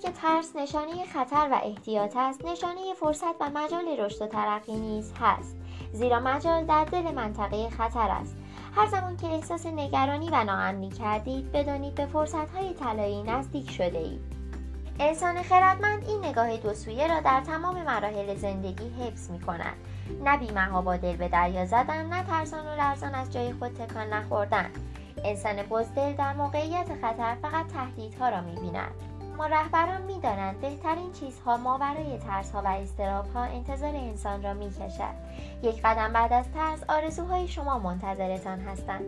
ترس نشانه خطر و احتیاط است نشانه فرصت و مجال رشد و ترقی نیز هست. زیرا مجال در دل منطقه خطر است. هر زمان که احساس نگرانی و ناامنی کردید بدانید به فرصتهای طلایی نزدیک شده اید انسان خردمند این نگاه دوسویه را در تمام مراحل زندگی حفظ می کند نه بیمها با دل به دریا زدن نه ترسان و لرزان از جای خود تکان نخوردن. انسان بزدل در موقعیت خطر فقط تهدیدها را می بیند ما رهبران می دانند بهترین چیزها ماورای ترس ها و استراب ها انتظار انسان را می کشد. یک قدم بعد از ترس آرزوهای شما منتظرتان هستند.